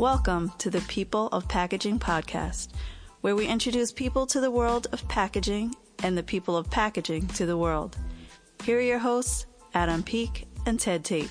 Welcome to the People of Packaging podcast, where we introduce people to the world of packaging and the people of packaging to the world. Here are your hosts, Adam Peek and Ted Tate.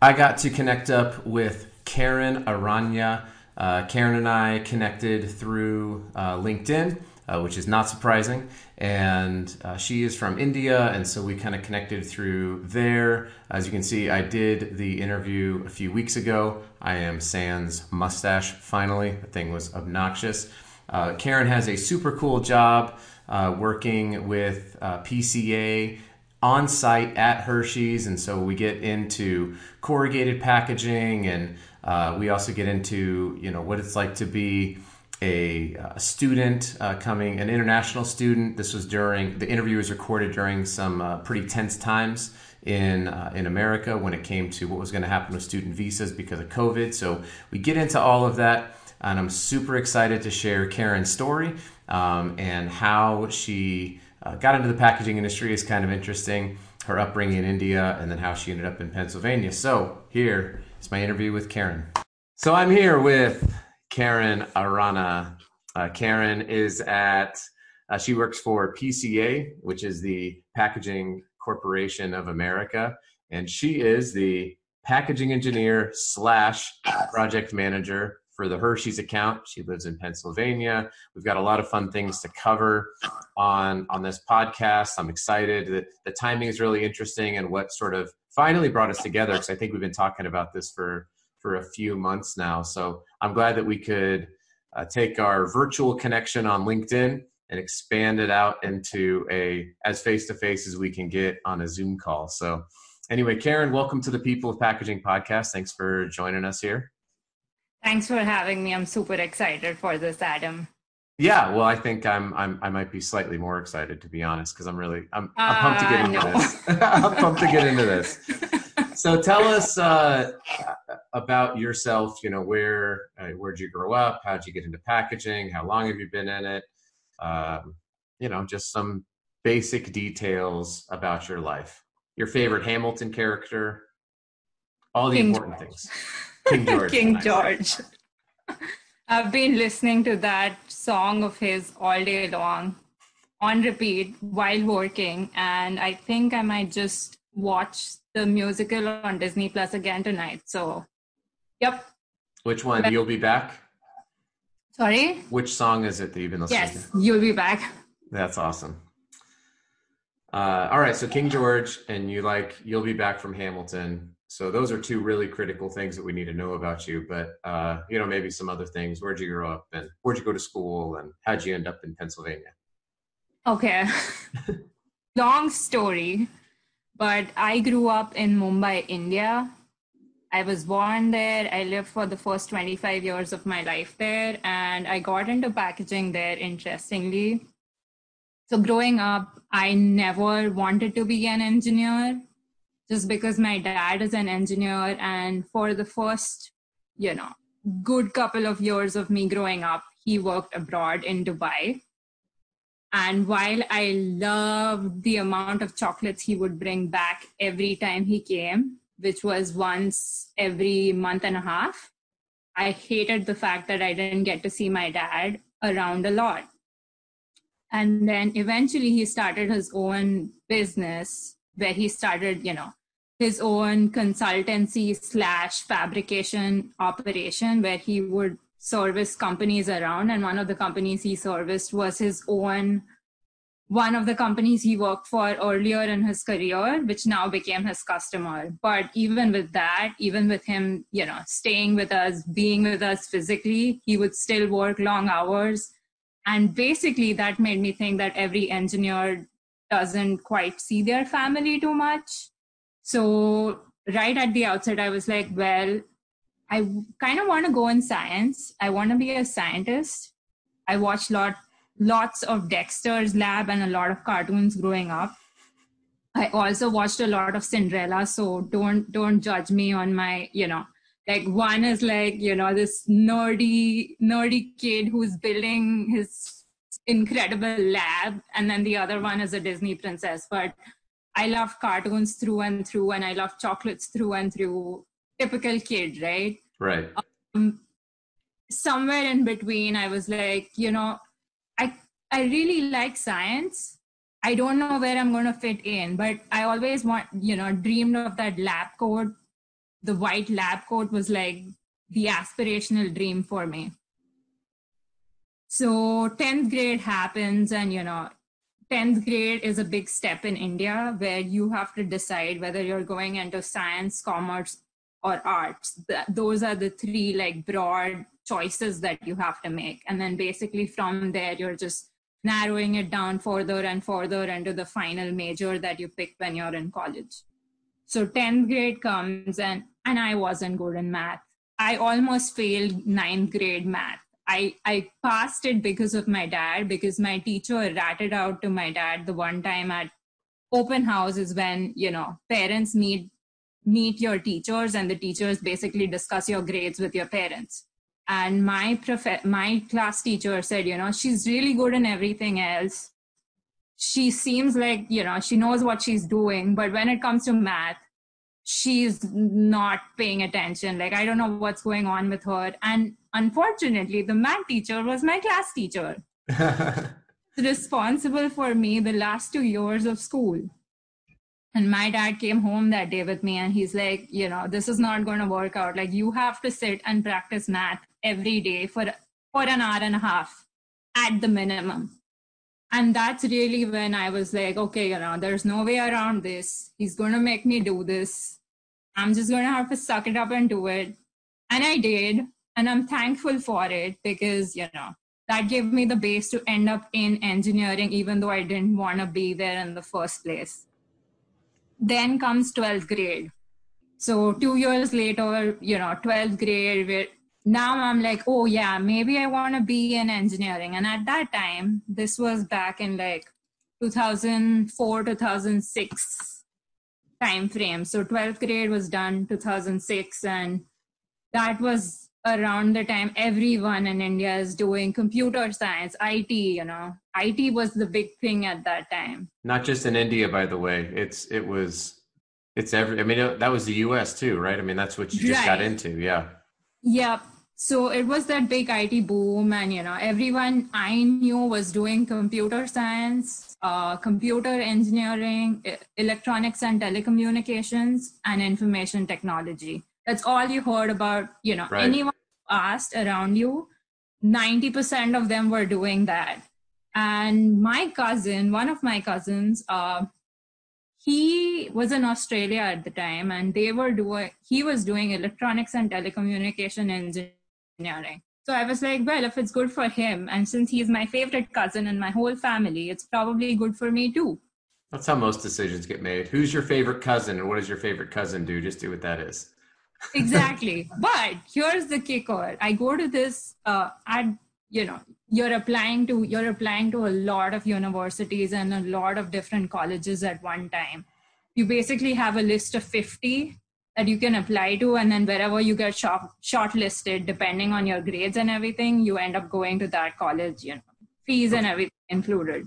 I got to connect up with Karen Aranya. Uh, Karen and I connected through uh, LinkedIn, uh, which is not surprising. And uh, she is from India, and so we kind of connected through there. As you can see, I did the interview a few weeks ago. I am sans mustache finally. The thing was obnoxious. Uh, Karen has a super cool job uh, working with PCA on site at Hershey's, and so we get into corrugated packaging, and uh, we also get into you know what it's like to be a, a student uh, coming, an international student. This was during the interview was recorded during some uh, pretty tense times in uh, in America when it came to what was going to happen with student visas because of COVID. So we get into all of that, and I'm super excited to share Karen's story um, and how she uh, got into the packaging industry is kind of interesting. Her upbringing in India and then how she ended up in Pennsylvania. So here is my interview with Karen. So I'm here with Karen Arana. Uh, Karen is at, uh, she works for PCA, which is the Packaging Corporation of America. And she is the packaging engineer slash project manager for the Hershey's account. She lives in Pennsylvania. We've got a lot of fun things to cover on on this podcast. I'm excited. The, the timing is really interesting and what sort of finally brought us together because I think we've been talking about this for for a few months now. So I'm glad that we could uh, take our virtual connection on LinkedIn and expand it out into a as face to face as we can get on a Zoom call. So anyway, Karen, welcome to the People of Packaging podcast. Thanks for joining us here. Thanks for having me. I'm super excited for this, Adam. Yeah, well, I think I'm, I'm I might be slightly more excited to be honest, because I'm really I'm, I'm pumped to get uh, into no. this. I'm pumped to get into this. So tell us uh, about yourself. You know, where uh, where'd you grow up? How'd you get into packaging? How long have you been in it? Um, you know, just some basic details about your life. Your favorite Hamilton character. All the important things. King George. King George. I've been listening to that song of his all day long on repeat while working, and I think I might just watch the musical on Disney Plus again tonight. So, yep. Which one? You'll be back. Sorry. Which song is it that you've been listening yes, to? Yes, you'll be back. That's awesome. Uh, all right, so King George, and you like you'll be back from Hamilton. So those are two really critical things that we need to know about you. But uh, you know, maybe some other things. Where'd you grow up, and where'd you go to school, and how'd you end up in Pennsylvania? Okay, long story, but I grew up in Mumbai, India. I was born there. I lived for the first 25 years of my life there, and I got into packaging there. Interestingly, so growing up, I never wanted to be an engineer just because my dad is an engineer and for the first you know good couple of years of me growing up he worked abroad in dubai and while i loved the amount of chocolates he would bring back every time he came which was once every month and a half i hated the fact that i didn't get to see my dad around a lot. And then eventually he started his own business where he started you know his own consultancy slash fabrication operation where he would service companies around and one of the companies he serviced was his own one of the companies he worked for earlier in his career which now became his customer. But even with that even with him you know staying with us being with us physically he would still work long hours. And basically that made me think that every engineer doesn't quite see their family too much. So right at the outset, I was like, well, I kind of want to go in science. I want to be a scientist. I watched lot lots of Dexter's Lab and a lot of cartoons growing up. I also watched a lot of Cinderella, so don't don't judge me on my, you know, like one is like, you know, this nerdy nerdy kid who's building his incredible lab and then the other one is a Disney princess, but I love cartoons through and through, and I love chocolates through and through. Typical kid, right? Right. Um, somewhere in between, I was like, you know, I I really like science. I don't know where I'm going to fit in, but I always want, you know, dreamed of that lab coat. The white lab coat was like the aspirational dream for me. So 10th grade happens, and you know, 10th grade is a big step in India where you have to decide whether you're going into science, commerce, or arts. those are the three like broad choices that you have to make. And then basically from there, you're just narrowing it down further and further into the final major that you pick when you're in college. So 10th grade comes and, and I wasn't good in math. I almost failed ninth grade math I, I passed it because of my dad, because my teacher ratted out to my dad the one time at open house is when, you know, parents meet meet your teachers and the teachers basically discuss your grades with your parents. And my prof- my class teacher said, you know, she's really good in everything else. She seems like, you know, she knows what she's doing, but when it comes to math, she's not paying attention. Like, I don't know what's going on with her. And unfortunately, the math teacher was my class teacher. responsible for me the last two years of school. And my dad came home that day with me and he's like, you know, this is not going to work out. Like, you have to sit and practice math every day for, for an hour and a half at the minimum. And that's really when i was like okay you know there's no way around this. He's going to make me do this. I'm just going to have to suck it up and do it. And i did and i'm thankful for it because you know that gave me the base to end up in engineering even though i didn't want to be there in the first place then comes 12th grade so two years later you know 12th grade where now I'm like, oh yeah, maybe I want to be in engineering. And at that time, this was back in like 2004, 2006 time frame. So 12th grade was done 2006, and that was around the time everyone in India is doing computer science, IT. You know, IT was the big thing at that time. Not just in India, by the way. It's it was. It's every. I mean, that was the U.S. too, right? I mean, that's what you just right. got into, yeah. Yep so it was that big IT boom, and you know, everyone I knew was doing computer science, uh, computer engineering, electronics and telecommunications, and information technology. That's all you heard about. You know, right. anyone asked around you, ninety percent of them were doing that. And my cousin, one of my cousins, uh, he was in Australia at the time, and they were doing. He was doing electronics and telecommunication engineering engineering. So I was like, well, if it's good for him, and since he's my favorite cousin in my whole family, it's probably good for me too. That's how most decisions get made. Who's your favorite cousin, and what does your favorite cousin do? Just do what that is. Exactly. But here's the kicker: I go to this uh, ad. You know, you're applying to you're applying to a lot of universities and a lot of different colleges at one time. You basically have a list of 50 that you can apply to and then wherever you get short shortlisted depending on your grades and everything you end up going to that college you know fees and everything included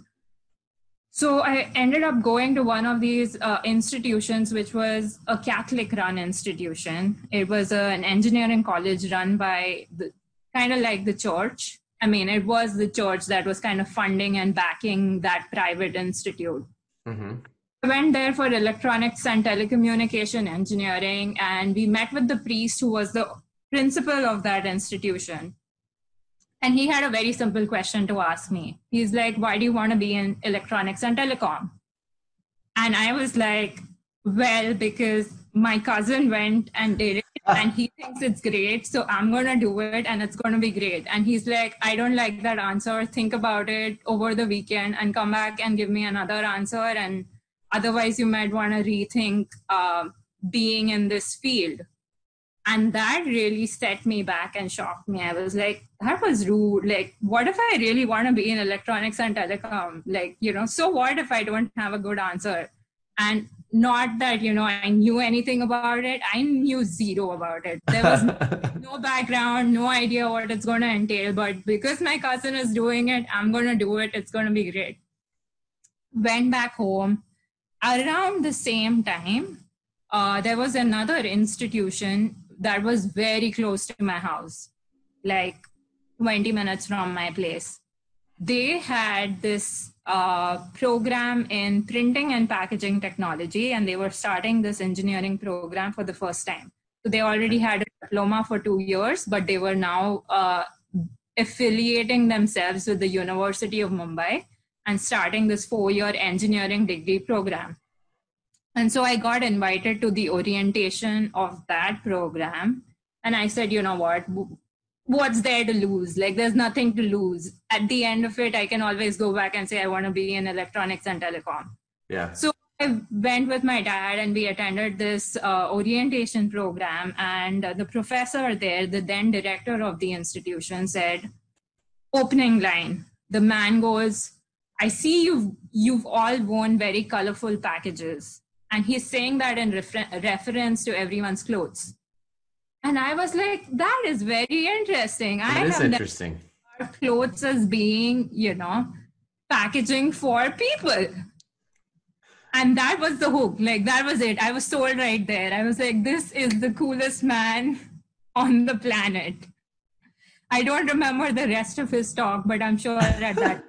so i ended up going to one of these uh, institutions which was a catholic run institution. It was a, an engineering college run by the kind of like the church. I mean it was the church that was kind of funding and backing that private institute. Mm-hmm. Went there for electronics and telecommunication engineering, and we met with the priest who was the principal of that institution. And he had a very simple question to ask me. He's like, Why do you want to be in electronics and telecom? And I was like, Well, because my cousin went and did it and he thinks it's great. So I'm going to do it and it's going to be great. And he's like, I don't like that answer. Think about it over the weekend and come back and give me another answer. And Otherwise, you might want to rethink uh, being in this field. And that really set me back and shocked me. I was like, that was rude. Like, what if I really want to be in electronics and telecom? Like, you know, so what if I don't have a good answer? And not that, you know, I knew anything about it. I knew zero about it. There was no background, no idea what it's going to entail. But because my cousin is doing it, I'm going to do it. It's going to be great. Went back home around the same time, uh, there was another institution that was very close to my house, like 20 minutes from my place. They had this uh, program in printing and packaging technology, and they were starting this engineering program for the first time. So they already had a diploma for two years, but they were now uh, affiliating themselves with the University of Mumbai and starting this four year engineering degree program. And so I got invited to the orientation of that program. And I said, you know what? What's there to lose? Like, there's nothing to lose. At the end of it, I can always go back and say, I want to be in electronics and telecom. Yeah. So I went with my dad and we attended this uh, orientation program. And uh, the professor there, the then director of the institution, said, opening line, the man goes, I see you've, you've all worn very colorful packages. And he's saying that in refer- reference to everyone's clothes. And I was like, that is very interesting. That I is have interesting. clothes as being, you know, packaging for people and that was the hook like that was it i was sold right there i was like this is the coolest man on the planet i don't remember the rest of his talk but i'm sure at that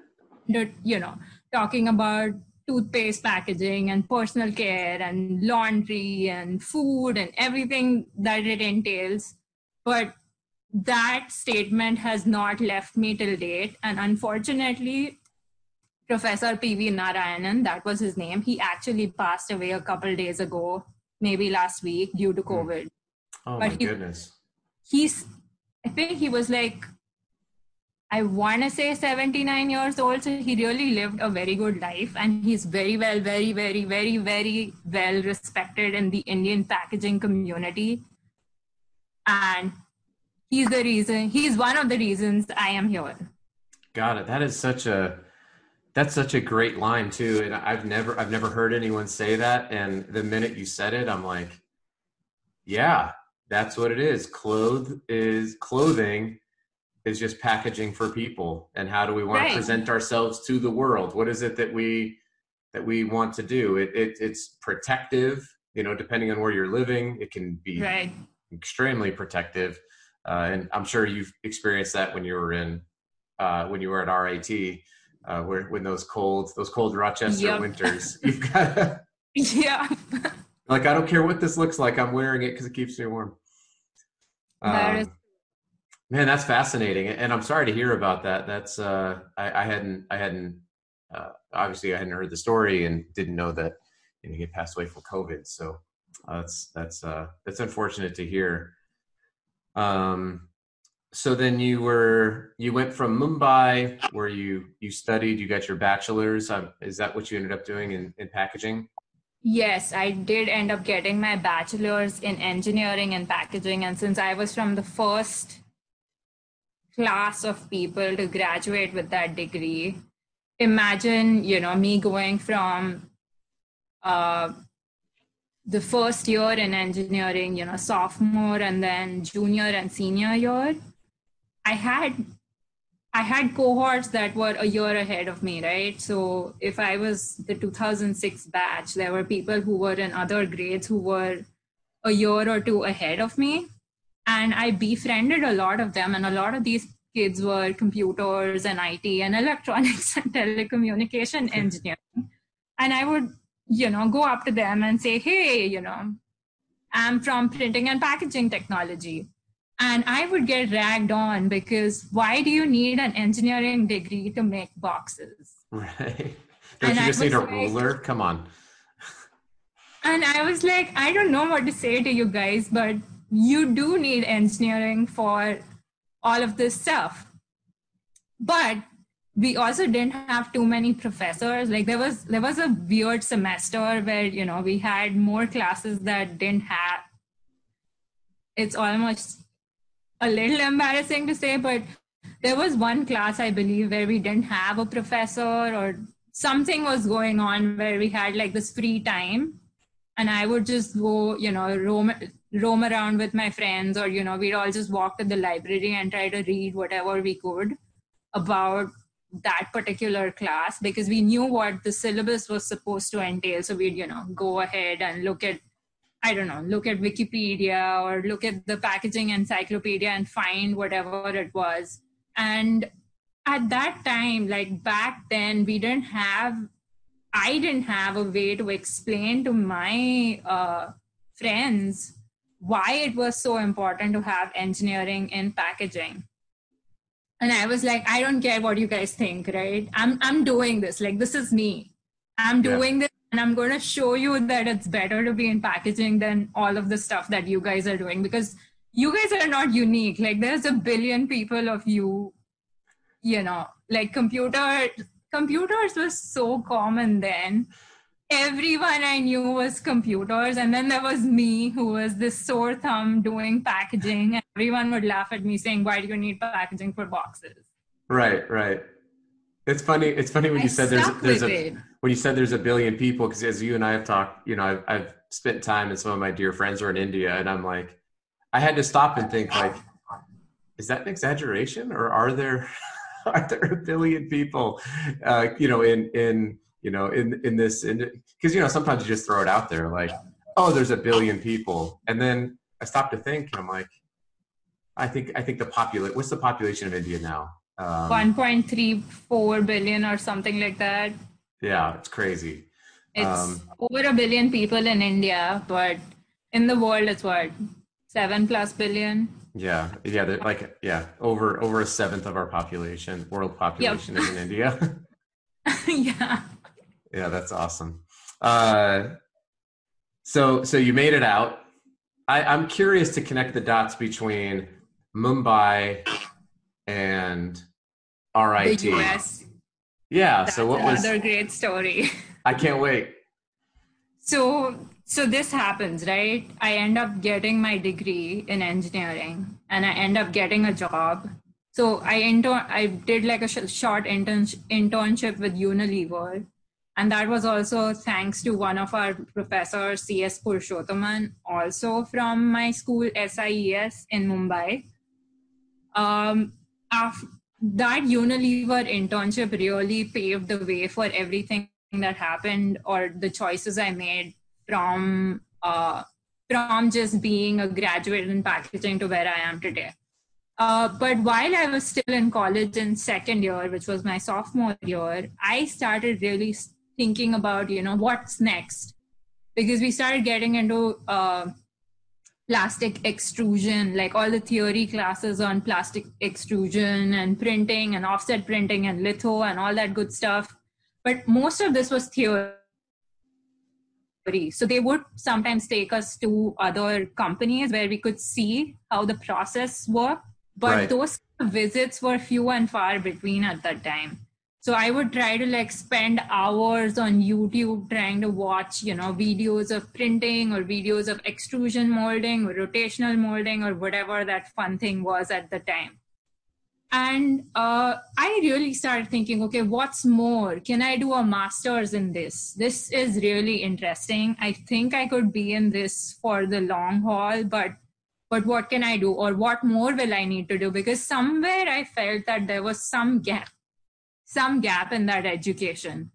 that, you know talking about toothpaste packaging and personal care and laundry and food and everything that it entails but that statement has not left me till date and unfortunately Professor P.V. Narayanan, that was his name. He actually passed away a couple days ago, maybe last week, due to hmm. COVID. Oh But my he- goodness. He's, I think he was like, I want to say 79 years old. So he really lived a very good life. And he's very well, very, very, very, very well respected in the Indian packaging community. And he's the reason, he's one of the reasons I am here. Got it. That is such a that's such a great line too. And I've never I've never heard anyone say that. And the minute you said it, I'm like, yeah, that's what it is. Clothe is clothing is just packaging for people. And how do we want Right. to present ourselves to the world? What is it that we that we want to do? It, it it's protective, you know, depending on where you're living. It can be Right. extremely protective. Uh, and I'm sure you've experienced that when you were in uh, when you were at RIT, uh, where when those cold those cold Rochester Yep. winters, you've got Yeah. like I don't care what this looks like, I'm wearing it because it keeps me warm. That is- Um, man, that's fascinating, and I'm sorry to hear about that. That's uh, I, I hadn't I hadn't uh, obviously I hadn't heard the story and didn't know that you know, he passed away from COVID. So uh, that's that's uh, that's unfortunate to hear. Um, so then you were you went from Mumbai where you you studied you got your bachelor's um, is that what you ended up doing in, in packaging Yes, I did end up getting my bachelor's in engineering and packaging. And since I was from the first class of people to graduate with that degree, imagine, you know, me going from uh, the first year in engineering, you know, sophomore and then junior and senior year. I had I had cohorts that were a year ahead of me, right? So if I was the 2006 batch, there were people who were in other grades who were a year or two ahead of me. And I befriended a lot of them, and a lot of these kids were computers and IT and electronics and telecommunication engineering. And I would, you know, go up to them and say, hey, you know, I'm from printing and packaging technology. And I would get ragged on because why do you need an engineering degree to make boxes? right don't And you just need a like- ruler come on And I was like, I don't know what to say to you guys, but you do need engineering for all of this stuff. But we also didn't have too many professors. Like there was there was a weird semester where, you know, we had more classes that didn't have it's almost a little embarrassing to say, but there was one class I believe where we didn't have a professor or something was going on where we had like this free time and I would just go, you know, roam roam around with my friends, or you know, we'd all just walk to the library and try to read whatever we could about that particular class because we knew what the syllabus was supposed to entail. So we'd, you know, go ahead and look at, I don't know, look at Wikipedia or look at the packaging encyclopedia and find whatever it was. And at that time, like back then, we didn't have, I didn't have a way to explain to my uh, friends why it was so important to have engineering in packaging. And i was like i don't care what you guys think right? I'm i'm doing this. Like this is me. I'm doing yeah. this and i'm going to show you that it's better to be in packaging than all of the stuff that you guys are doing because you guys are not unique. Like there's a billion people of you you know? Like computer computers were so common then everyone I knew was computers. And then there was me, who was this sore thumb doing packaging. And everyone would laugh at me saying, Why do you need packaging for boxes? Right, right. It's funny. It's funny when I you said there's there's a, it. when you said there's a billion people because as you and I have talked, you know, I've, I've spent time and some of my dear friends are in India, and I'm like, I had to stop and think like, is that an exaggeration or are there are there a billion people, uh, you know, in in you know, in in this, because you know, sometimes you just throw it out there, like, oh, there's a billion people, and then I stop to think, and I'm like, I think I think the population. What's the population of India now? Um, 1.34 billion or something like that. Yeah, it's crazy. It's um, over a billion people in India, but in the world, it's what seven plus billion. Yeah, yeah, like yeah, over over a seventh of our population, world population, yep. is in India. yeah. Yeah, that's awesome. Uh, so, so you made it out. I, I'm curious to connect the dots between Mumbai and RIT. The US. Yeah. That's so what another was another great story? I can't wait. So, so this happens, right? I end up getting my degree in engineering, and I end up getting a job. So I intern, I did like a sh- short intern- internship with Unilever, and that was also thanks to one of our professors, C.S. Purushothaman, also from my school, SIES in Mumbai. Um, that Unilever internship really paved the way for everything that happened or the choices I made from uh, from just being a graduate in packaging to where I am today. Uh, but while I was still in college in second year, which was my sophomore year, I started really thinking about you know what's next? Because we started getting into uh, plastic extrusion like all the theory classes on plastic extrusion and printing and offset printing and litho and all that good stuff. But most of this was theory. So they would sometimes take us to other companies where we could see how the process worked. But right. those visits were few and far between at that time so i would try to like spend hours on youtube trying to watch you know videos of printing or videos of extrusion molding or rotational molding or whatever that fun thing was at the time. And uh, i really started thinking okay what's more? Can i do a master's in this? This is really interesting. I think i could be in this for the long haul but but what can i do? Or what more will i need to do? Because somewhere i felt that there was some gap some gap in that education.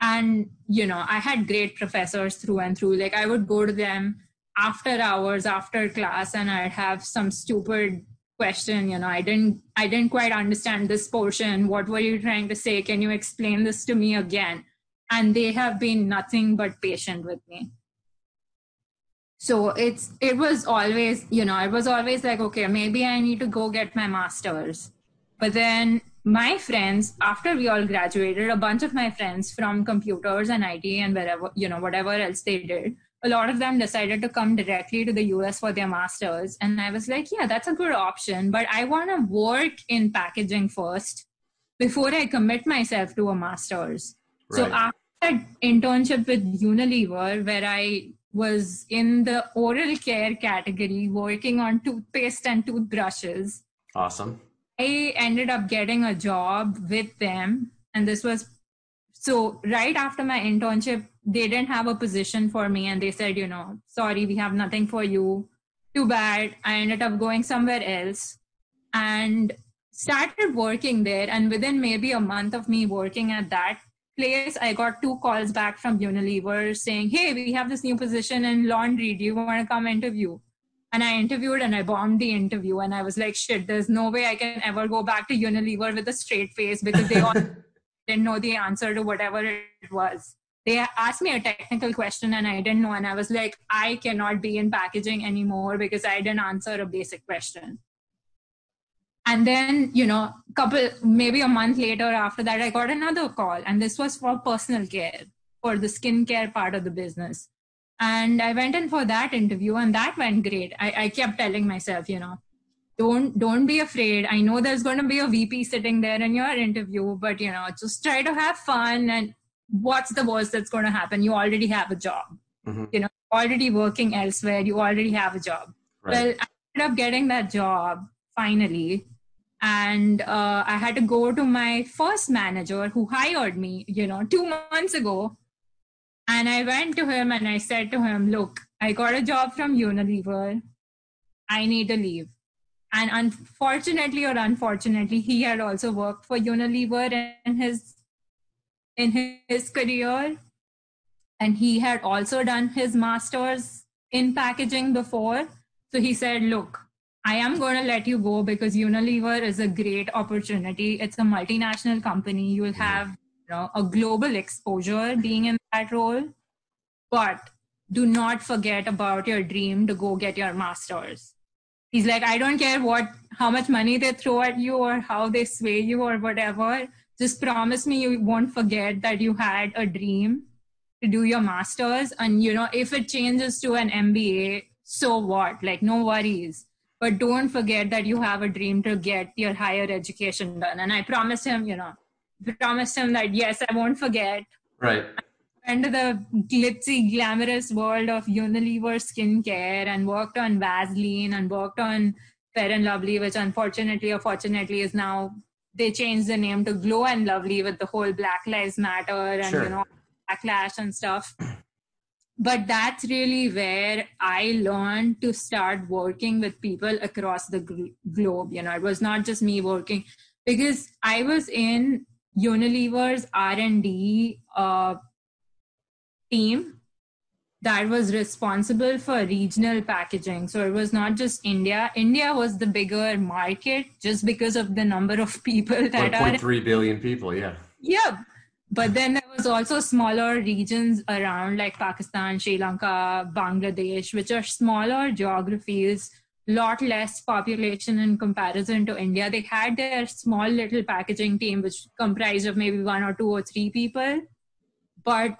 And you know i had great professors through and through. Like i would go to them after hours after class and i'd have some stupid question you know i didn't i didn't quite understand this portion. What were you trying to say? Can you explain this to me again? And they have been nothing but patient with me. So it's it was always you know it was always like okay maybe i need to go get my masters. But then my friends after we all graduated a bunch of my friends from computers and it and wherever you know whatever else they did a lot of them decided to come directly to the us for their masters. And i was like yeah that's a good option but i want to work in packaging first before i commit myself to a masters. Right. so after that internship with unilever where i was in the oral care category working on toothpaste and toothbrushes awesome I ended up getting a job with them. And this was so right after my internship, they didn't have a position for me. And they said, you know, sorry, we have nothing for you. Too bad. I ended up going somewhere else. And started working there and within maybe a month of me working at that place i got two calls back from unilever saying hey we have this new position in laundry do you want to come interview and i interviewed and i bombed the interview and i was like shit there's no way i can ever go back to unilever with a straight face because they all didn't know the answer to whatever it was. They asked me a technical question and i didn't know and i was like i cannot be in packaging anymore because i didn't answer a basic question. And then you know couple maybe a month later after that i got another call and this was for personal care for the skincare part of the business and i went in for that interview and that went great. I, I kept telling myself you know don't don't be afraid. I know there's going to be a vp sitting there in your interview but you know just try to have fun and what's the worst that's going to happen? You already have a job. Mm-hmm. you know already working elsewhere. You already have a job. Right. well i ended up getting that job finally. And uh, i had to go to my first manager who hired me you know two months ago and i went to him and i said to him look i got a job from unilever i need to leave and unfortunately or unfortunately he had also worked for unilever in his in his career and he had also done his masters in packaging before so he said look I am going to let you go because Unilever is a great opportunity. It's a multinational company. You will mm-hmm. have know, a global exposure being in that role. But do not forget about your dream to go get your master's. He's like, I don't care what, how much money they throw at you or how they sway you or whatever. Just promise me you won't forget that you had a dream to do your master's. And, you know, if it changes to an MBA, so what? Like, no worries but don't forget that you have a dream to get your higher education done and i promised him you know promised him that yes i won't forget. Right. Into the glitzy glamorous world of unilever skincare and worked on vaseline and worked on fair and lovely which unfortunately or fortunately is now they changed the name to glow and lovely with the whole black lives matter and sure. you know backlash and stuff. But that's really where i learned to start working with people across the globe you know. It was not just me working. Because i was in unilever's r&d uh, team that was responsible for regional packaging so it was not just india india was the bigger market just because of the number of people that 1. are 3 billion people yeah yeah but then there was also smaller regions around like Pakistan, Sri Lanka, Bangladesh, which are smaller geographies, lot less population in comparison to India. They had their small little packaging team, which comprised of maybe one or two or three people. But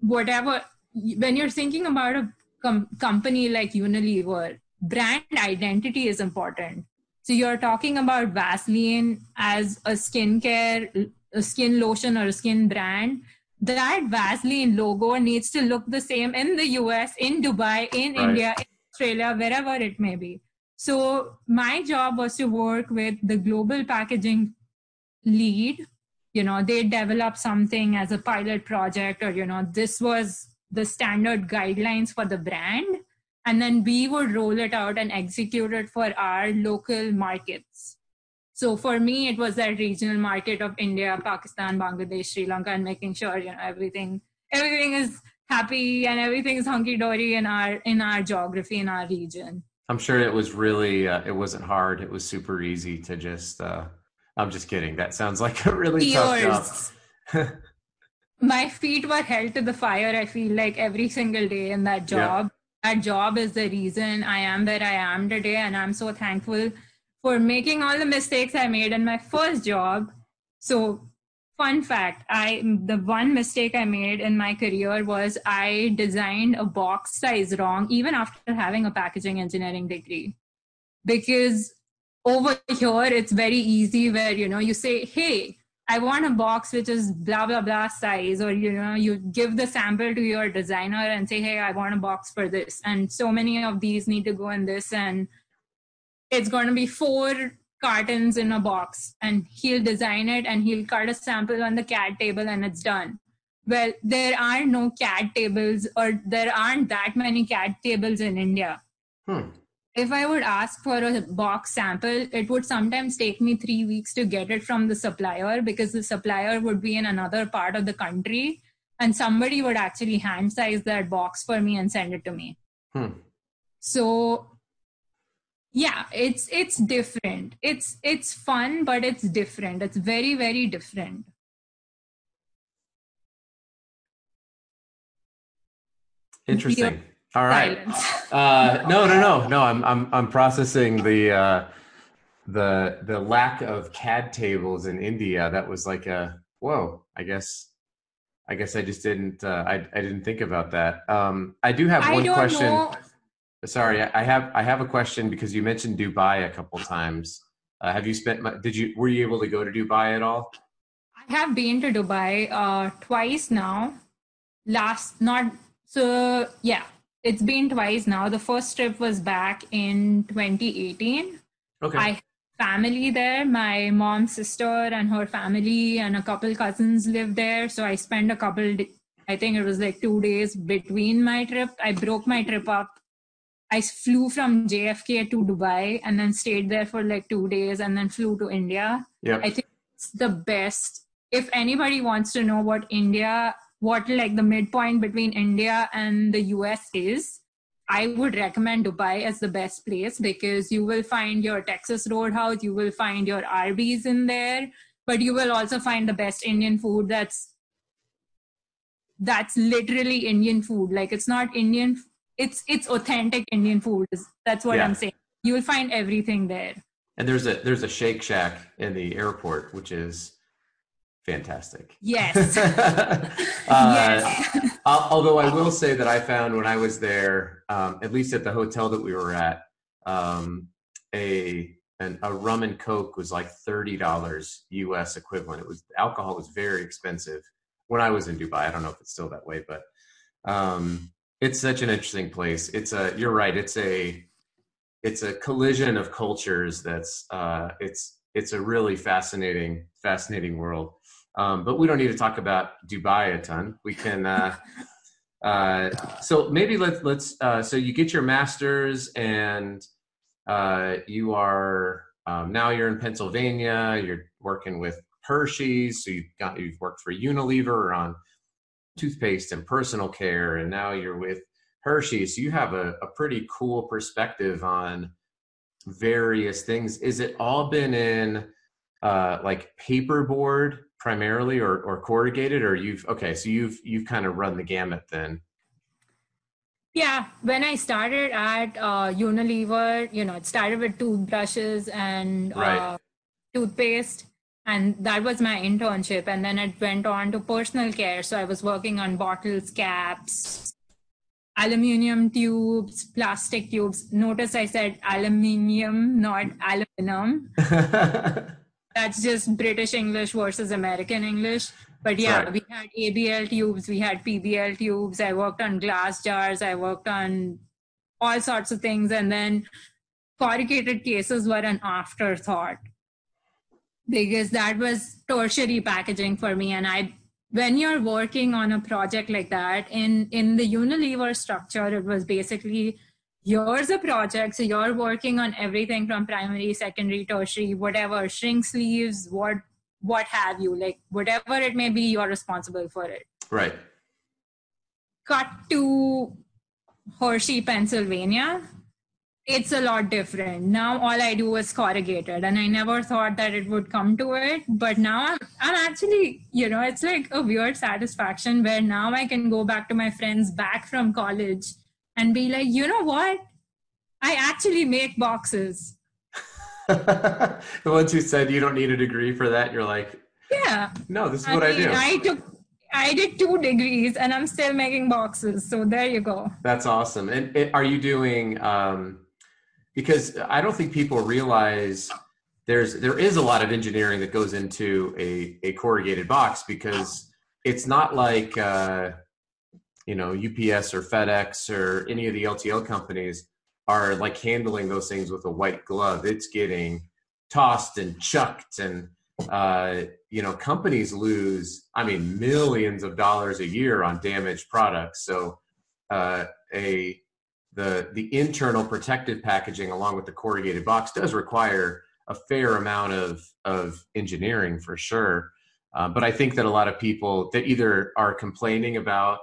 whatever, when you're thinking about a com- company like Unilever, brand identity is important. So you're talking about Vaseline as a skincare a skin lotion or a skin brand, that Vaseline logo needs to look the same in the US, in Dubai, in right. India, in Australia, wherever it may be. So my job was to work with the global packaging lead. You know, they develop something as a pilot project, or, you know, this was the standard guidelines for the brand. And then we would roll it out and execute it for our local markets. So for me, it was that regional market of India, Pakistan, Bangladesh, Sri Lanka, and making sure you know everything everything is happy and everything is hunky dory in our in our geography in our region. I'm sure it was really uh, it wasn't hard. It was super easy to just. Uh, I'm just kidding. That sounds like a really tough job. My feet were held to the fire. I feel like every single day in that job. Yeah. That job is the reason I am where I am today, and I'm so thankful for making all the mistakes I made in my first job. So, fun fact I the one mistake I made in my career was I designed a box size wrong, even after having a packaging engineering degree. Because over here, it's very easy where you know you say, hey, I want a box which is blah blah blah size, or you know, you give the sample to your designer and say, hey, I want a box for this, and so many of these need to go in this, and it's going to be four cartons in a box and he'll design it and he'll cut a sample on the CAD table and it's done. Well, there are no CAD tables or there aren't that many CAD tables in India. Hmm. if I would ask for a box sample, it would sometimes take me three weeks to get it from the supplier because the supplier would be in another part of the country and somebody would actually hand size that box for me and send it to me. Hmm. So yeah, it's it's different. It's it's fun, but it's different. It's very, very different. Interesting. All right. Uh, no, no, no, no. I'm I'm I'm processing the uh, the the lack of CAD tables in India. That was like a whoa. I guess I guess I just didn't uh, I I didn't think about that. Um, I do have I one question. know. Sorry, I have I have a question because you mentioned Dubai a couple times. Uh, have you spent? mu- Did you were you able to go to Dubai at all? I have been to Dubai uh, twice now. Last, not so, yeah, it's been twice now. The first trip was back in 2018. Okay. I family there. My mom's sister and her family and a couple cousins live there. So I spent a couple, I think it was like two days between my trip. I broke my trip up. I flew from JFK to Dubai and then stayed there for like two days and then flew to India. yep. I think it's the best. If anybody wants to know what India, what like the midpoint between India and the US is, I would recommend Dubai as the best place because you will find your Texas Roadhouse, you will find your Arby's in there, but you will also find the best Indian food that's that's literally Indian food. Like it's not Indian, it's it's authentic Indian food. That's what Yeah. I'm saying. You will find everything there. And there's a there's a Shake Shack in the airport, which is fantastic. Yes. uh, yes. al- although I will say that I found when I was there, um, at least at the hotel that we were at, um, a an, a rum and coke was like thirty dollars U.S. equivalent. It was alcohol was very expensive when I was in Dubai. I don't know if it's still that way, but um, it's such an interesting place. It's a you're right. It's a it's a collision of cultures. That's uh, it's it's a really fascinating fascinating world. Um, but we don't need to talk about Dubai a ton. We can. Uh, uh, so maybe let's let's. Uh, so you get your master's, and uh, you are um, now you're in Pennsylvania. You're working with Hershey's. So you've got you've worked for Unilever on toothpaste and personal care, and now you're with Hershey's. So you have a, a pretty cool perspective on various things. Is it all been in uh, like paperboard primarily, or or corrugated, or you've okay? So you've you've kind of run the gamut then. Yeah, when I started at uh, Unilever, you know, it started with toothbrushes and Right. uh, toothpaste, and that was my internship. And then it went on to personal care. So I was working on bottles, caps, aluminium tubes, plastic tubes. Notice I said aluminium, not aluminum. That's just British English versus American English. But yeah, Right. we had ABL tubes, we had PBL tubes. I worked on glass jars, I worked on all sorts of things. And then corrugated cases were an afterthought because that was tertiary packaging for me. And I, when you're working on a project like that, in, in the Unilever structure, it was basically here's a project. So you're working on everything from primary, secondary, tertiary, whatever, shrink sleeves, what what have you, like whatever it may be, you're responsible for it. right. Cut to Hershey, Pennsylvania. It's a lot different. Now all I do is corrugated, and I never thought that it would come to it. But now I'm, I'm actually, you know, it's like a weird satisfaction where now I can go back to my friends back from college and be like, you know what? I actually make boxes. the ones who said you don't need a degree for that, you're like, Yeah. no, this is what I, mean, do. I took, I did two degrees, and I'm still making boxes. So there you go. That's awesome. And it, are you doing? Um, because I don't think people realize there's there is a lot of engineering that goes into a a corrugated box because it's not like uh, you know UPS or FedEx or any of the LTL companies are like handling those things with a white glove. It's getting tossed and chucked and uh, you know companies lose i mean millions of dollars a year on damaged products so uh, a the the internal protective packaging along with the corrugated box does require a fair amount of of engineering for sure. Um, but I think that a lot of people that either are complaining about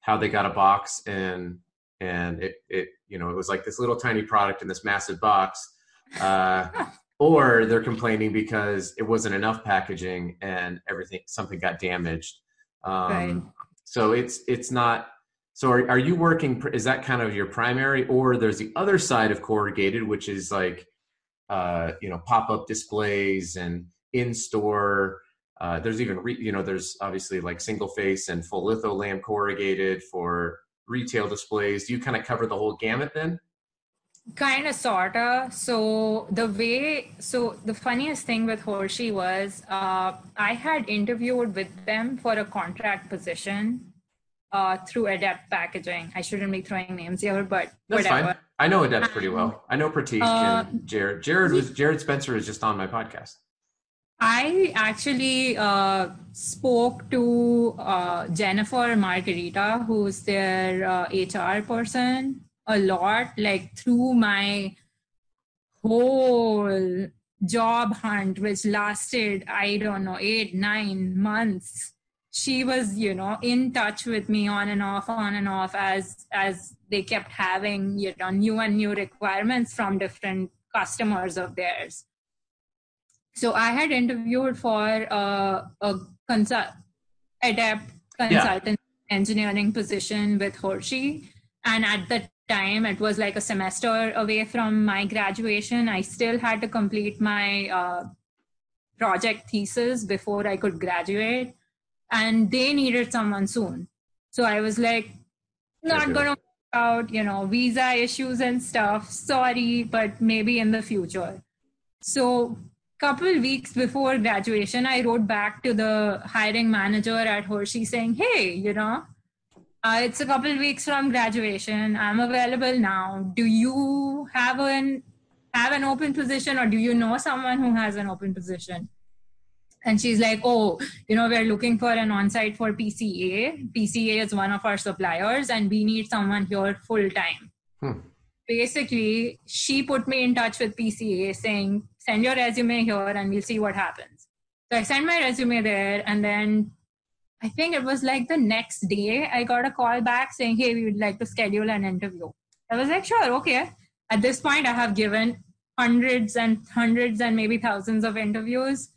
how they got a box and and it it you know it was like this little tiny product in this massive box, uh, or they're complaining because it wasn't enough packaging and everything something got damaged. Um, right. So it's it's not so are, are you working? Is that kind of your primary, or there's the other side of corrugated, which is like, uh, you know, pop up displays and in store. Uh, there's even re, you know there's obviously like single face and full litho lam corrugated for retail displays. Do you kind of cover the whole gamut then? Kind of, sorta. So the way, so the funniest thing with Hershey was, uh, I had interviewed with them for a contract position uh, through Adept Packaging. I shouldn't be throwing names here, but That's whatever. Fine. I know Adept pretty well. I know Pratik uh, and Jared. Jared was Jared Spencer is just on my podcast. I actually uh, spoke to uh, Jennifer Margarita, who's their HR uh, person, a lot, like through my whole job hunt, which lasted, I don't know, eight, nine months she was you know in touch with me on and off on and off as as they kept having you know new and new requirements from different customers of theirs. So i had interviewed for uh, a consult adept consultant yeah. engineering position with hershey. And at the time it was like a semester away from my graduation. I still had to complete my uh, project thesis before i could graduate and they needed someone soon. So I was like, not okay. gonna work out, you know, visa issues and stuff. Sorry, but maybe in the future. So couple weeks before graduation, I wrote back to the hiring manager at Hershey saying, hey, you know, uh, it's a couple weeks from graduation. I'm available now. Do you have an have an open position, or do you know someone who has an open position? And she's like oh you know we're looking for an on-site for pca pca is one of our suppliers and we need someone here full time hmm. basically she put me in touch with pca saying send your resume here and we'll see what happens. So i sent my resume there and then i think it was like the next day i got a call back saying hey we would like to schedule an interview. I was like sure okay. At this point i have given hundreds and hundreds and maybe thousands of interviews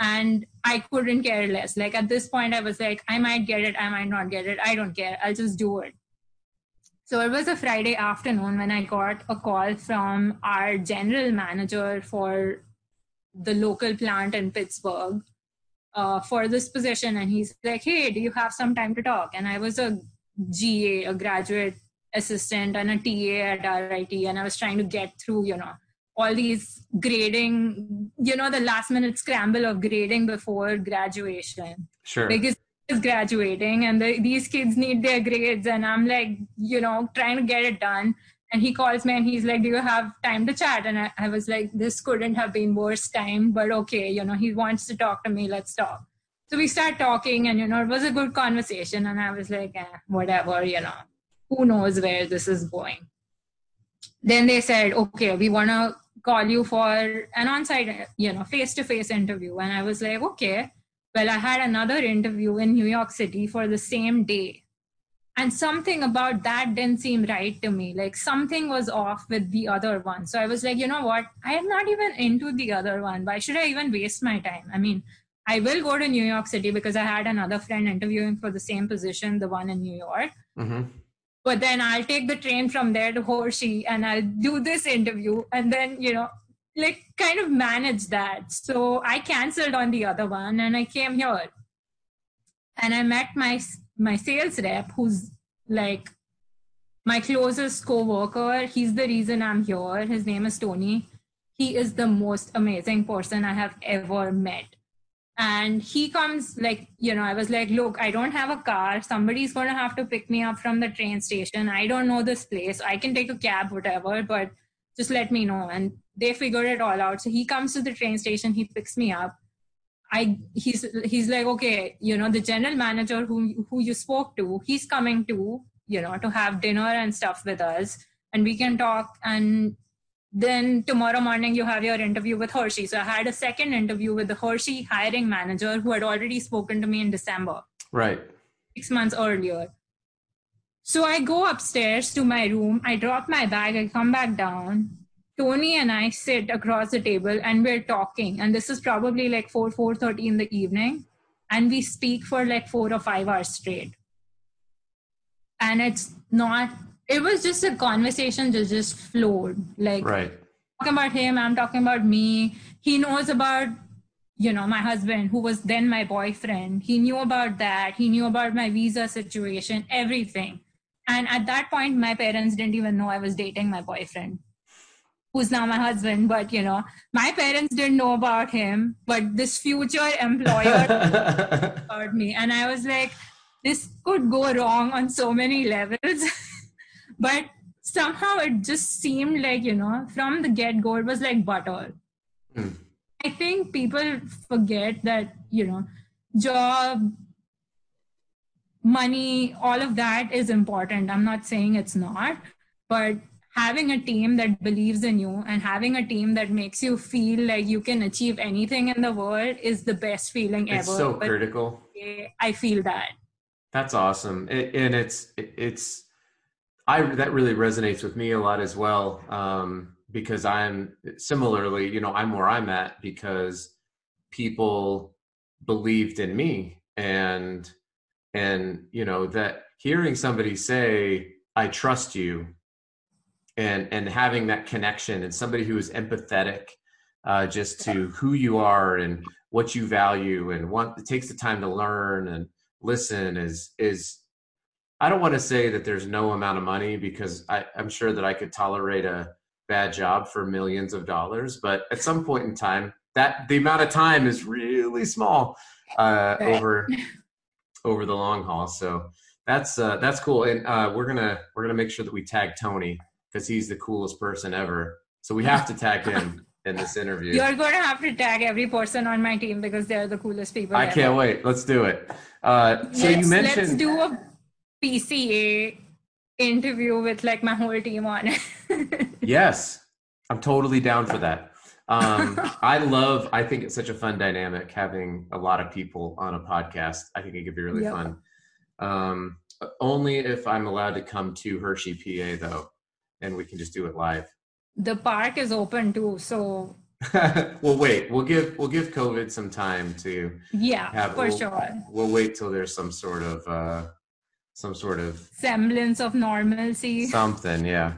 and I couldn't care less. Like at this point, I was like, I might get it, I might not get it. I don't care. I'll just do it. So it was a Friday afternoon when I got a call from our general manager for the local plant in Pittsburgh uh, for this position. And he's like, Hey, do you have some time to talk? And I was a GA, a graduate assistant, and a TA at RIT. And I was trying to get through, you know, all these grading, you know, the last minute scramble of grading before graduation. Sure. Because is graduating and the, these kids need their grades and i'm like you know trying to get it done and he calls me and he's like do you have time to chat and I, I, was like this couldn't have been worse time but okay you know he wants to talk to me let's talk so we start talking and you know it was a good conversation and i was like eh, whatever you know who knows where this is going then they said okay we want to call you for an on-site you know face-to-face interview. And i was like okay well i had another interview in new york city for the same day. And something about that didn't seem right to me. Like something was off with the other one. So i was like you know what? I am not even into the other one. Why should i even waste my time? I mean i will go to new york city because i had another friend interviewing for the same position the one in new york. Mm-hmm but then I'll take the train from there to Hershey and I'll do this interview and then, you know, like kind of manage that. So I canceled on the other one and I came here. And I met my my sales rep who's like my closest co-worker. He's the reason I'm here. His name is Tony. He is the most amazing person I have ever met and he comes like you know i was like look i don't have a car. Somebody's going to have to pick me up from the train station. I don't know this place. I can take a cab whatever but just let me know. And they figured it all out. So he comes to the train station. He picks me up. I he's he's like okay you know the general manager who who you spoke to he's coming to you know to have dinner and stuff with us and we can talk. And then tomorrow morning you have your interview with hershey. So i had a second interview with the hershey hiring manager who had already spoken to me in december. Right. Six months earlier. So i go upstairs to my room. I drop my bag. I come back down. Tony and i sit across the table and we're talking. And this is probably like 4 4.30 in the evening. And we speak for like four or five hours straight. And it's not it was just a conversation that just flowed like right. talking about him i'm talking about me. He knows about you know my husband who was then my boyfriend. He knew about that. He knew about my visa situation everything. And at that point my parents didn't even know i was dating my boyfriend who's now my husband. But you know my parents didn't know about him but this future employer about me. And i was like this could go wrong on so many levels but somehow it just seemed like you know from the get-go it was like butter mm. i think people forget that you know job money all of that is important i'm not saying it's not but having a team that believes in you and having a team that makes you feel like you can achieve anything in the world is the best feeling it's ever. It's so but critical. I feel that. That's awesome, it, and it's it's I that really resonates with me a lot as well um, because I'm similarly, you know, I'm where I'm at because people believed in me and and you know that hearing somebody say I trust you and and having that connection and somebody who is empathetic uh, just to who you are and what you value and what it takes the time to learn and listen is is I don't want to say that there's no amount of money because I, I'm sure that I could tolerate a bad job for millions of dollars, but at some point in time, that the amount of time is really small uh, over over the long haul. So that's uh, that's cool, and uh, we're gonna we're gonna make sure that we tag Tony because he's the coolest person ever. So we have to tag him in this interview. You're going to have to tag every person on my team because they're the coolest people. I ever. can't wait. Let's do it. Uh, so let's, you mentioned let's do a PCA interview with like my whole team on it. yes, I'm totally down for that. Um, I love. I think it's such a fun dynamic having a lot of people on a podcast. I think it could be really yep. fun. Um, only if I'm allowed to come to Hershey, PA, though, and we can just do it live. The park is open too, so. well, wait. We'll give we'll give COVID some time to. Yeah, have, for we'll, sure. We'll wait till there's some sort of. Uh, some sort of semblance of normalcy. Something, yeah.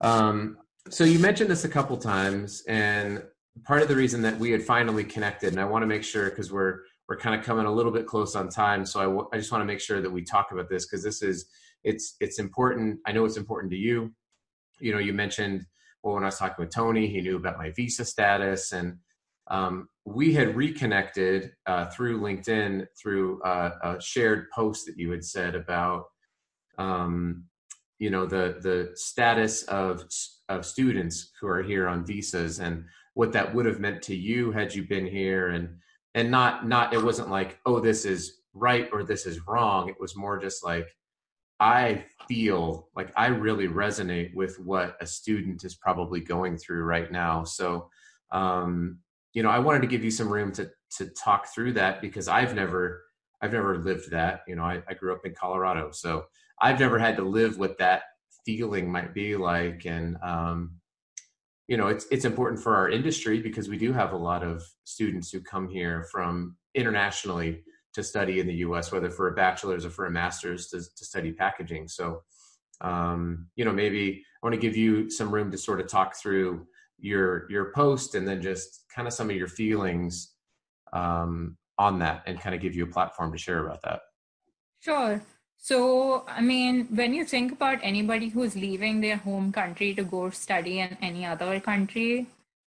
Um, so you mentioned this a couple times, and part of the reason that we had finally connected, and I want to make sure because we're we're kind of coming a little bit close on time, so I, w- I just want to make sure that we talk about this because this is it's it's important. I know it's important to you. You know, you mentioned well when I was talking with Tony, he knew about my visa status, and um, we had reconnected uh, through LinkedIn through uh, a shared post that you had said about um, you know the the status of of students who are here on visas and what that would have meant to you had you been here. And and not not it wasn't like oh this is right or this is wrong. It was more just like i feel like i really resonate with what a student is probably going through right now. So um you know, I wanted to give you some room to to talk through that because I've never I've never lived that. You know, I, I grew up in Colorado, so I've never had to live what that feeling might be like. And um, you know, it's it's important for our industry because we do have a lot of students who come here from internationally to study in the U.S., whether for a bachelor's or for a master's to, to study packaging. So, um, you know, maybe I want to give you some room to sort of talk through your your post and then just kind of some of your feelings um, on that and kind of give you a platform to share about that. Sure. So i mean when you think about anybody who's leaving their home country to go study in any other country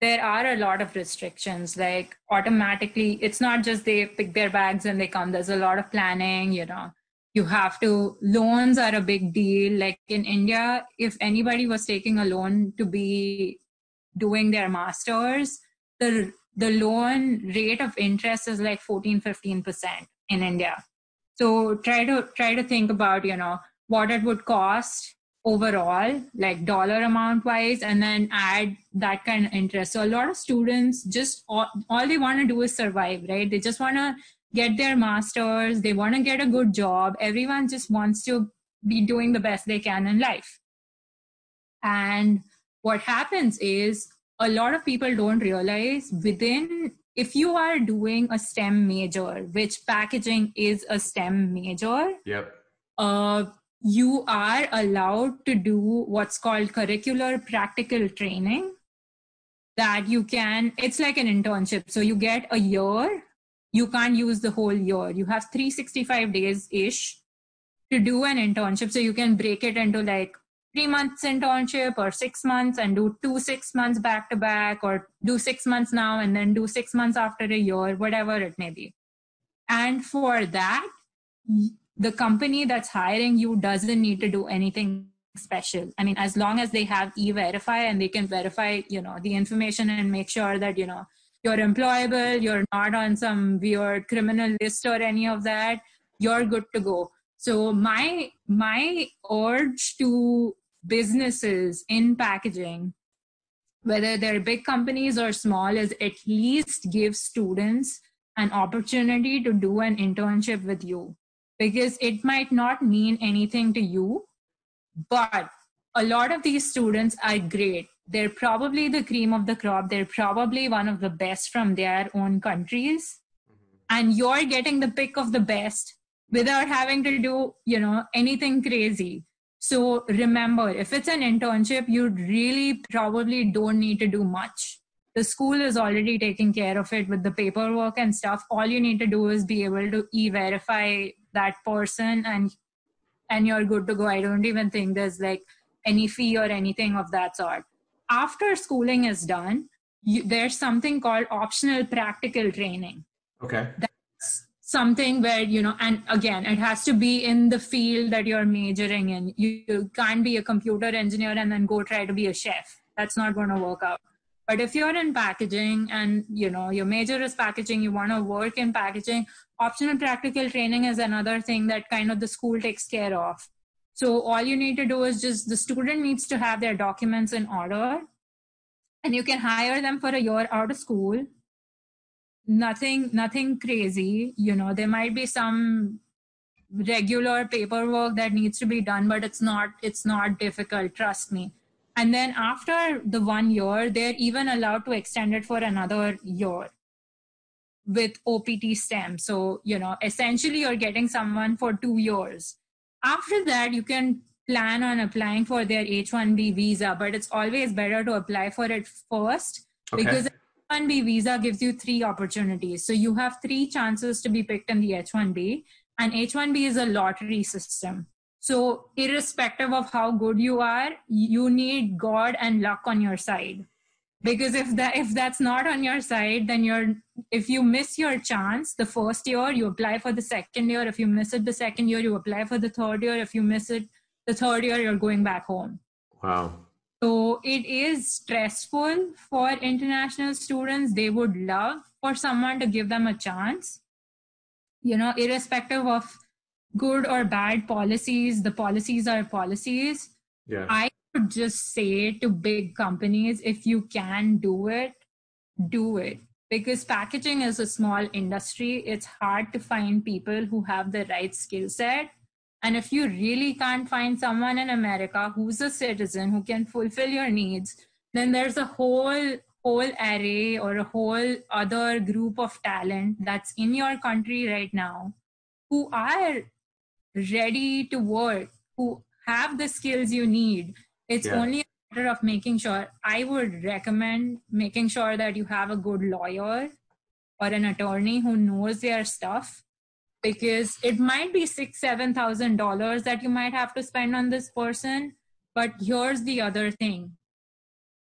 there are a lot of restrictions. Like automatically it's not just they pick their bags and they come. There's a lot of planning you know. You have to loans are a big deal. Like in india if anybody was taking a loan to be doing their masters, the the loan rate of interest is like 14 15% in india so try to try to think about you know what it would cost overall, like dollar amount wise, and then add that kind of interest. So a lot of students just all, all they want to do is survive, right? They just want to get their masters, they want to get a good job. Everyone just wants to be doing the best they can in life. And what happens is a lot of people don't realize within if you are doing a STEM major, which packaging is a STEM major, yep. Uh, you are allowed to do what's called curricular practical training that you can it's like an internship. So you get a year you can't use the whole year. You have 365 days ish to do an internship. So you can break it into like three months internship or six months and do two six months back to back or do six months now and then do six months after a year whatever it may be. And for that the company that's hiring you doesn't need to do anything special. I mean as long as they have e-verify and they can verify you know the information and make sure that you know you're employable you're not on some weird criminal list or any of that you're good to go. So my my urge to businesses in packaging whether they're big companies or small is at least give students an opportunity to do an internship with you because it might not mean anything to you, but a lot of these students are great. They're probably the cream of the crop. They're probably one of the best from their own countries. Mm-hmm. And you're getting the pick of the best without having to do, you know, anything crazy. So remember, if it's an internship, you really probably don't need to do much. The school is already taking care of it with the paperwork and stuff. All you need to do is be able to e verify that person and and you're good to go i don't even think there's like any fee or anything of that sort after schooling is done you, there's something called optional practical training okay that's something where you know and again it has to be in the field that you're majoring in. You, you can't be a computer engineer and then go try to be a chef. That's not going to work out. But if you're in packaging and you know your major is packaging you want to work in packaging optional practical training is another thing that kind of the school takes care of. So all you need to do is just the student needs to have their documents in order and you can hire them for a year out of school nothing nothing crazy you know there might be some regular paperwork that needs to be done but it's not it's not difficult trust me. And then after the one year they're even allowed to extend it for another year with opt stem so you know essentially you're getting someone for two years. After that you can plan on applying for their h1b visa but it's always better to apply for it first okay. because h1b visa gives you three opportunities so you have three chances to be picked in the h1b and h1b is a lottery system so, irrespective of how good you are, you need God and luck on your side. Because if that if that's not on your side, then you're if you miss your chance the first year, you apply for the second year. If you miss it the second year, you apply for the third year. If you miss it the third year, you're going back home. Wow. So it is stressful for international students. They would love for someone to give them a chance. You know, irrespective of good or bad policies, the policies are policies. Yeah. I would just say to big companies, if you can do it, do it. Because packaging is a small industry, it's hard to find people who have the right skill set. And if you really can't find someone in America who's a citizen who can fulfill your needs, then there's a whole whole array or a whole other group of talent that's in your country right now who are ready to work, who have the skills you need. It's yeah. only a matter of making sure. I would recommend making sure that you have a good lawyer or an attorney who knows their stuff because it might be six seven thousand dollars that you might have to spend on this person but here's the other thing.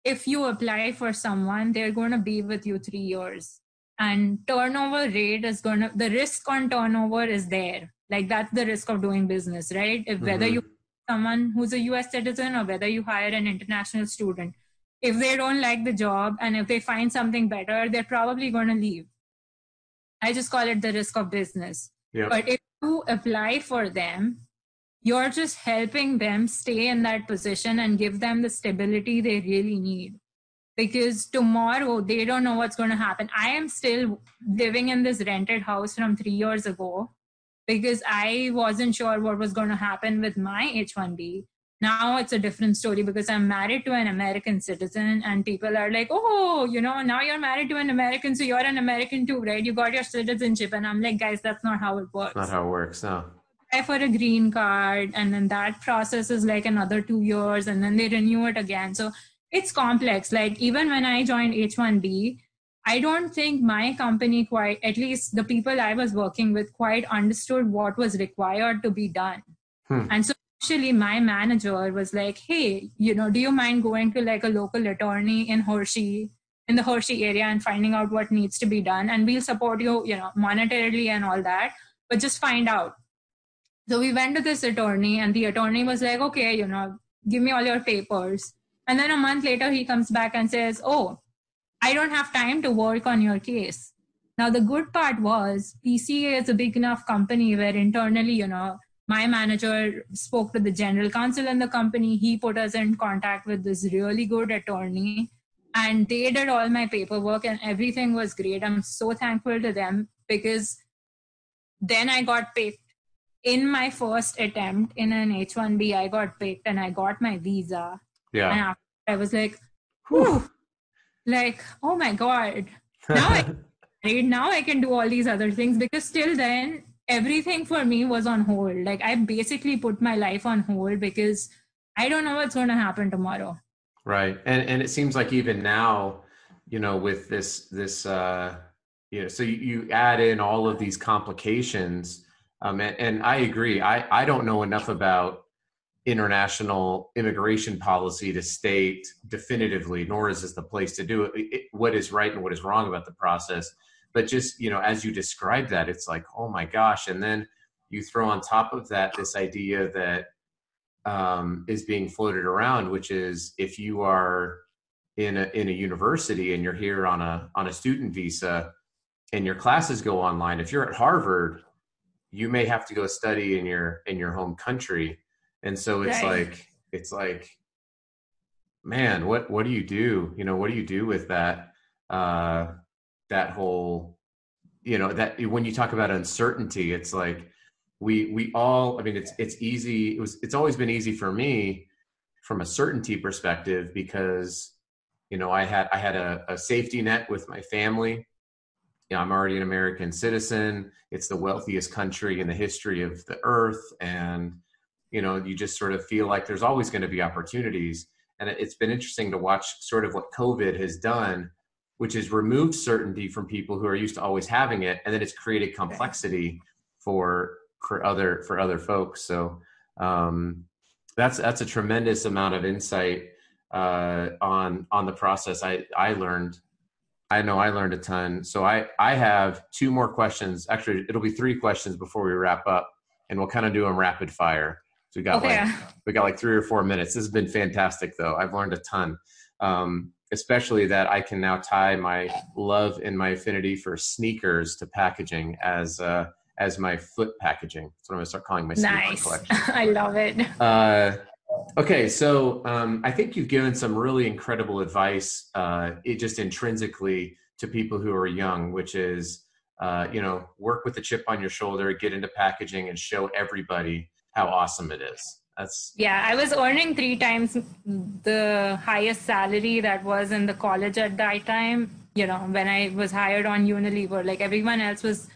If you apply for someone they're going to be with you three years. And turnover rate is going to the risk on turnover is there. Like that's the risk of doing business right? If whether mm-hmm. you someone who's a us citizen or whether you hire an international student. If they don't like the job and if they find something better they're probably going to leave. I just call it the risk of business yep. but if you apply for them you're just helping them stay in that position and give them the stability they really need. Because tomorrow they don't know what's going to happen. I am still living in this rented house from 3 years ago because i wasn't sure what was going to happen with my h1b now it's a different story because i'm married to an american citizen and people are like oh you know now you're married to an american so you're an american too right? You got your citizenship. And i'm like guys that's not how it works. Not how it works no. Apply for a green card and then that process is like another two years and then they renew it again. So it's complex. Like even when i joined h1b i don't think my company quite at least the people i was working with quite understood what was required to be done. Hmm. and so actually my manager was like hey you know do you mind going to like a local attorney in hershey in the hershey area and finding out what needs to be done and we'll support you you know monetarily and all that but just find out so we went to this attorney, and the attorney was like, okay, you know, give me all your papers. And then a month later, he comes back and says, oh, I don't have time to work on your case. Now, the good part was PCA is a big enough company where internally, you know, my manager spoke to the general counsel in the company. He put us in contact with this really good attorney, and they did all my paperwork, and everything was great. I'm so thankful to them because then I got picked in my first attempt in an H1B, I got picked and I got my visa. Yeah. And after, I was like, whew, like, oh my God. Now I, now I can do all these other things because till then, everything for me was on hold. Like, I basically put my life on hold because I don't know what's going to happen tomorrow. Right. And, and it seems like even now, you know, with this, this, uh, you know, so you, you add in all of these complications um, and, and I agree. I, I don't know enough about international immigration policy to state definitively, nor is this the place to do it, it, what is right and what is wrong about the process. But just, you know, as you describe that, it's like, oh my gosh. And then you throw on top of that this idea that um, is being floated around, which is if you are in a, in a university and you're here on a, on a student visa and your classes go online, if you're at Harvard, you may have to go study in your in your home country and so it's right. like it's like man what what do you do you know what do you do with that uh that whole you know that when you talk about uncertainty it's like we we all i mean it's it's easy it was it's always been easy for me from a certainty perspective because you know i had i had a, a safety net with my family you know, I'm already an American citizen. It's the wealthiest country in the history of the earth. And, you know, you just sort of feel like there's always going to be opportunities. And it's been interesting to watch sort of what COVID has done, which has removed certainty from people who are used to always having it. And then it's created complexity for, for other, for other folks. So, um, that's, that's a tremendous amount of insight, uh, on, on the process I, I learned I know I learned a ton. So I I have two more questions. Actually, it'll be three questions before we wrap up, and we'll kind of do them rapid fire. So we got okay. like we got like three or four minutes. This has been fantastic, though. I've learned a ton, um, especially that I can now tie my love and my affinity for sneakers to packaging as uh, as my foot packaging. That's what I'm gonna start calling my nice. collection. I love it. Uh, Okay, so um, I think you've given some really incredible advice, uh, it just intrinsically to people who are young, which is, uh, you know, work with the chip on your shoulder, get into packaging, and show everybody how awesome it is. That's yeah. I was earning three times the highest salary that was in the college at that time. You know, when I was hired on Unilever, like everyone else was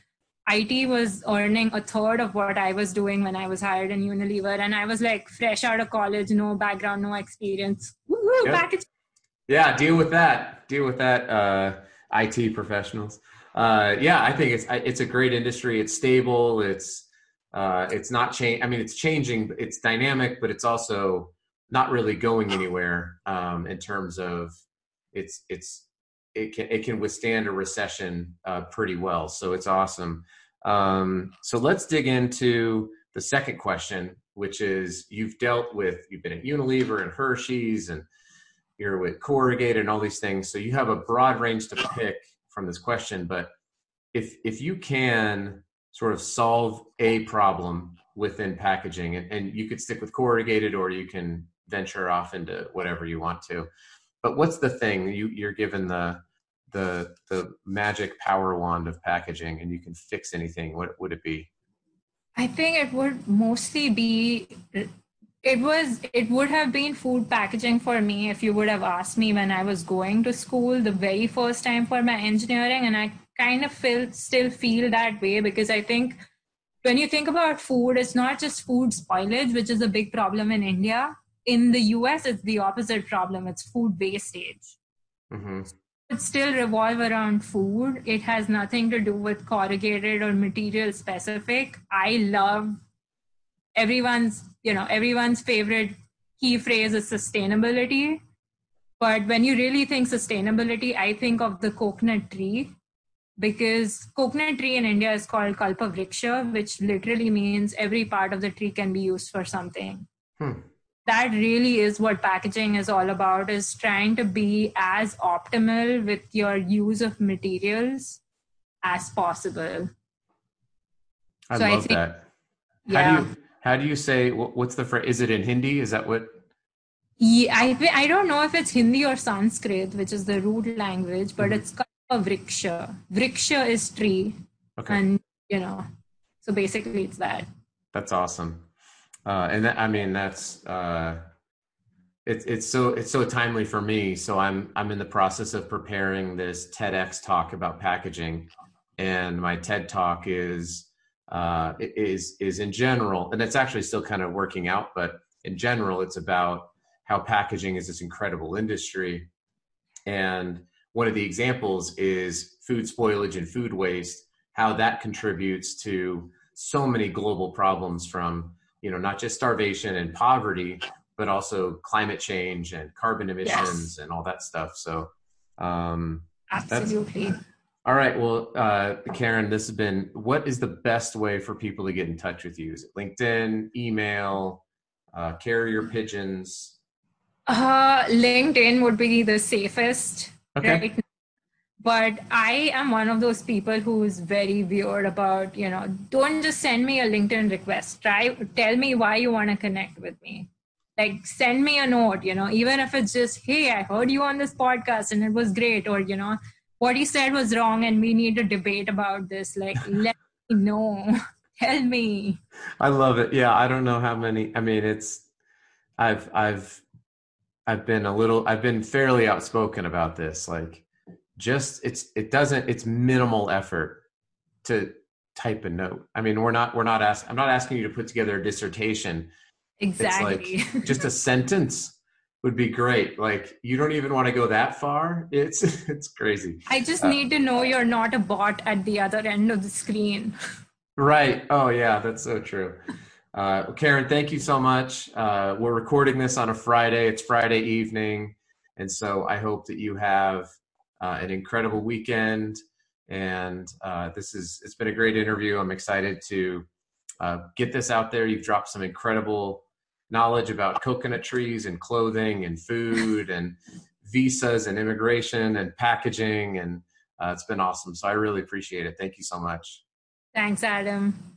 IT was earning a third of what I was doing when I was hired in Unilever. And I was like fresh out of college, no background, no experience. Woo-hoo, yep. package. Yeah, deal with that. Deal with that, uh, IT professionals. Uh, yeah, I think it's it's a great industry. It's stable. It's uh, it's not change. I mean, it's changing. It's dynamic, but it's also not really going anywhere um, in terms of it's it's it can it can withstand a recession uh, pretty well. So it's awesome. Um, so let's dig into the second question, which is you've dealt with you've been at Unilever and Hershey's and you're with Corrugated and all these things. So you have a broad range to pick from this question. But if if you can sort of solve a problem within packaging, and, and you could stick with corrugated, or you can venture off into whatever you want to. But what's the thing you you're given the the the magic power wand of packaging, and you can fix anything? What would it be? I think it would mostly be it was it would have been food packaging for me if you would have asked me when I was going to school the very first time for my engineering and I kind of feel still feel that way because I think when you think about food it's not just food spoilage which is a big problem in India in the US it's the opposite problem it's food wastage mm-hmm it still revolve around food. It has nothing to do with corrugated or material specific. I love everyone's, you know, everyone's favorite key phrase is sustainability. But when you really think sustainability, I think of the coconut tree because coconut tree in India is called kalpa kalpavriksha, which literally means every part of the tree can be used for something. Hmm that really is what packaging is all about is trying to be as optimal with your use of materials as possible i so love I think, that yeah. how do you how do you say what's the phrase is it in hindi is that what yeah, I, I don't know if it's Hindi or Sanskrit, which is the root language, but mm-hmm. it's a vriksha. Vriksha is tree. Okay. And, you know, so basically it's that. That's awesome. Uh, and that, I mean, that's uh, it's it's so it's so timely for me. So I'm I'm in the process of preparing this TEDx talk about packaging, and my TED talk is uh, is is in general, and it's actually still kind of working out, but in general, it's about how packaging is this incredible industry, and one of the examples is food spoilage and food waste, how that contributes to so many global problems from you know not just starvation and poverty but also climate change and carbon emissions yes. and all that stuff. So um absolutely. All right. Well uh karen this has been what is the best way for people to get in touch with you? Is it linkedin email uh carrier pigeons? Uh linkedin would be the safest okay. right. But i am one of those people who's very weird about you know don't just send me a linkedin request. Try tell me why you want to connect with me. Like send me a note you know even if it's just hey i heard you on this podcast and it was great or you know what you said was wrong and we need to debate about this like let me know. Tell me. I love it. Yeah i don't know how many i mean it's i've i've i've been a little i've been fairly outspoken about this like just it's it doesn't it's minimal effort to type a note. I mean, we're not we're not asking I'm not asking you to put together a dissertation. Exactly. It's like just a sentence would be great. Like you don't even want to go that far. It's it's crazy. I just uh, need to know you're not a bot at the other end of the screen. Right. Oh yeah, that's so true. Uh, Karen, thank you so much. Uh, we're recording this on a Friday. It's Friday evening, and so I hope that you have uh, an incredible weekend. And uh, this is it's been a great interview. I'm excited to uh, get this out there. You've dropped some incredible knowledge about coconut trees and clothing and food and visas and immigration and packaging and uh, it's been awesome. So I really appreciate it. Thank you so much. Thanks, Adam.